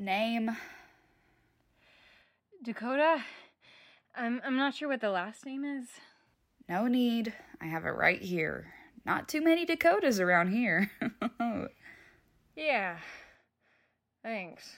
Name? Dakota? I'm, I'm not sure what the last name is. No need. I have it right here. Not too many Dakotas around here. yeah. Thanks.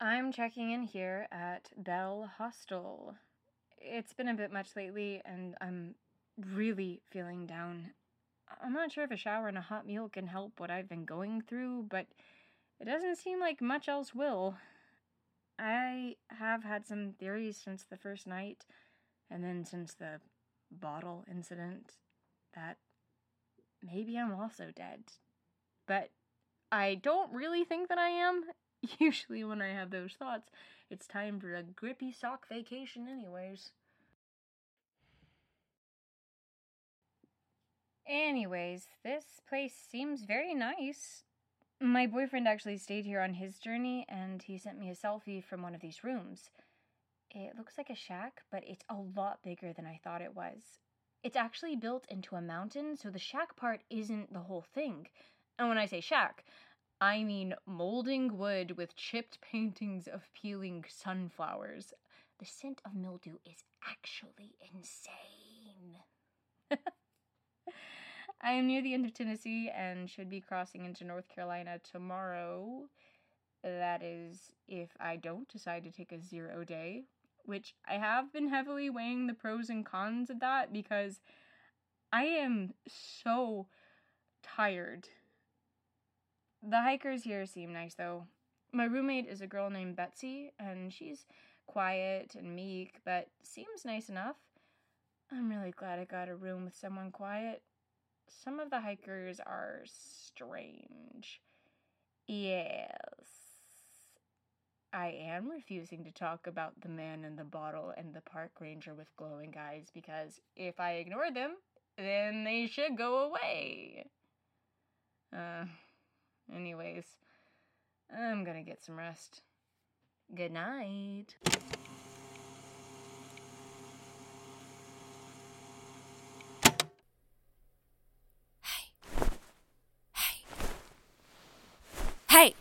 I'm checking in here at Bell Hostel. It's been a bit much lately, and I'm really feeling down. I'm not sure if a shower and a hot meal can help what I've been going through, but it doesn't seem like much else will. I have had some theories since the first night, and then since the bottle incident, that maybe I'm also dead. But I don't really think that I am, Usually, when I have those thoughts, it's time for a grippy sock vacation, anyways. Anyways, this place seems very nice. My boyfriend actually stayed here on his journey, and he sent me a selfie from one of these rooms. It looks like a shack, but it's a lot bigger than I thought it was. It's actually built into a mountain, so the shack part isn't the whole thing. And when I say shack, I mean molding wood with chipped paintings of peeling sunflowers. The scent of mildew is actually insane. I am near the end of Tennessee and should be crossing into North Carolina tomorrow. That is, if I don't decide to take a zero day, which I have been heavily weighing the pros and cons of that because I am so tired the hikers here seem nice though. My roommate is a girl named Betsy, and she's quiet and meek, but seems nice enough. I'm really glad I got a room with someone quiet. Some of the hikers are strange. Yes. I am refusing to talk about the man in the bottle and the park ranger with glowing eyes because if I ignore them, then they should go away. Uh, Anyways, I'm gonna get some rest. Good night. Hey. Hey. Hey!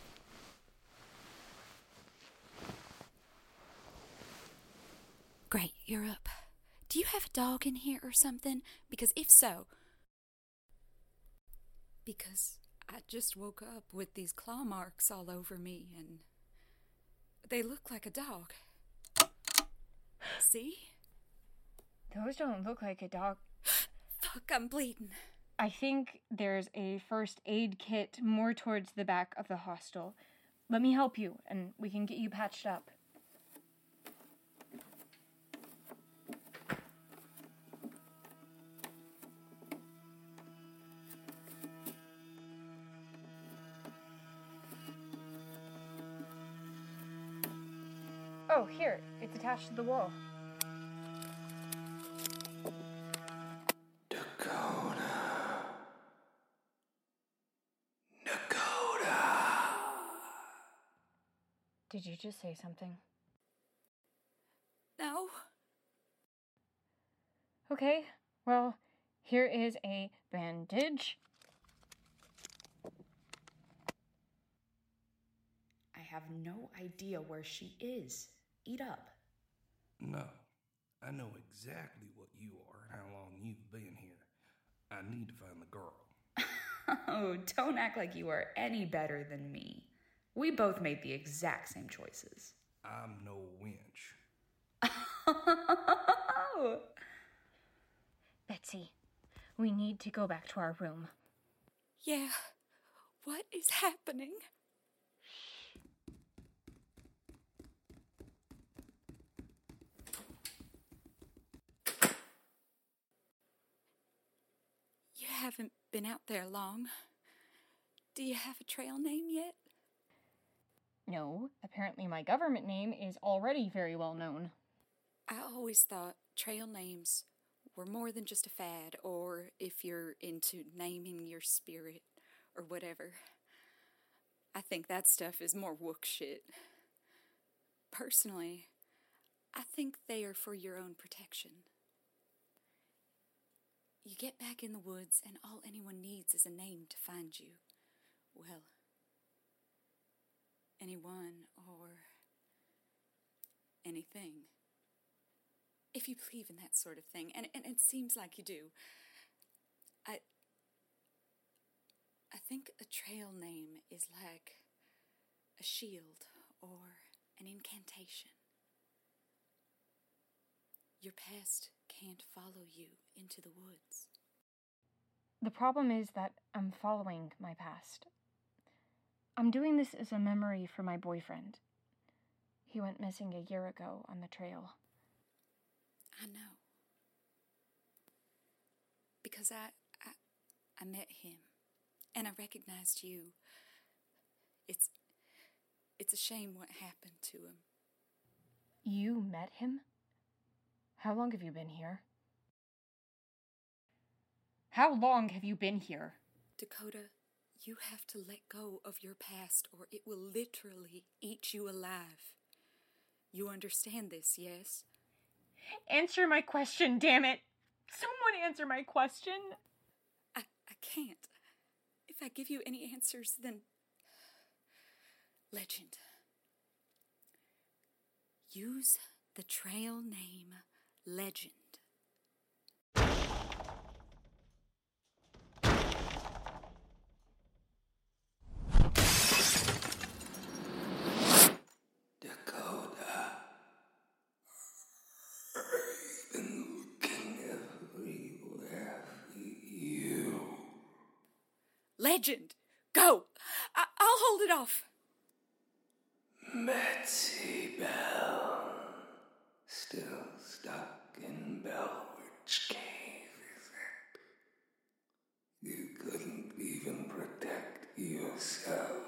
Great, you're up. Do you have a dog in here or something? Because if so, because I just woke up with these claw marks all over me, and they look like a dog. See? Those don't look like a dog. Fuck, I'm bleeding. I think there's a first aid kit more towards the back of the hostel. Let me help you, and we can get you patched up. Oh, here. It's attached to the wall. Dakota. Dakota. Did you just say something? No. Okay, well, here is a bandage. I have no idea where she is. Eat up. No, I know exactly what you are and how long you've been here. I need to find the girl. oh, don't act like you are any better than me. We both made the exact same choices. I'm no winch. Betsy, we need to go back to our room. Yeah. What is happening? Been out there long. Do you have a trail name yet? No, apparently my government name is already very well known. I always thought trail names were more than just a fad, or if you're into naming your spirit or whatever. I think that stuff is more wook shit. Personally, I think they are for your own protection. You get back in the woods, and all anyone needs is a name to find you. Well, anyone or anything. If you believe in that sort of thing, and, and it seems like you do. I I think a trail name is like a shield or an incantation. Your past can't follow you into the woods. The problem is that I'm following my past. I'm doing this as a memory for my boyfriend. He went missing a year ago on the trail. I know. Because I, I, I met him, and I recognized you. It's, it's a shame what happened to him. You met him? How long have you been here? How long have you been here? Dakota, you have to let go of your past, or it will literally eat you alive. You understand this, yes? Answer my question, damn it! Someone answer my question! I, I can't. If I give you any answers, then. Legend. Use the trail name Legend. legend. Go! I- will hold it off. Betsy Bell, still stuck in Bell Witch Cave, is it? You couldn't even protect yourself.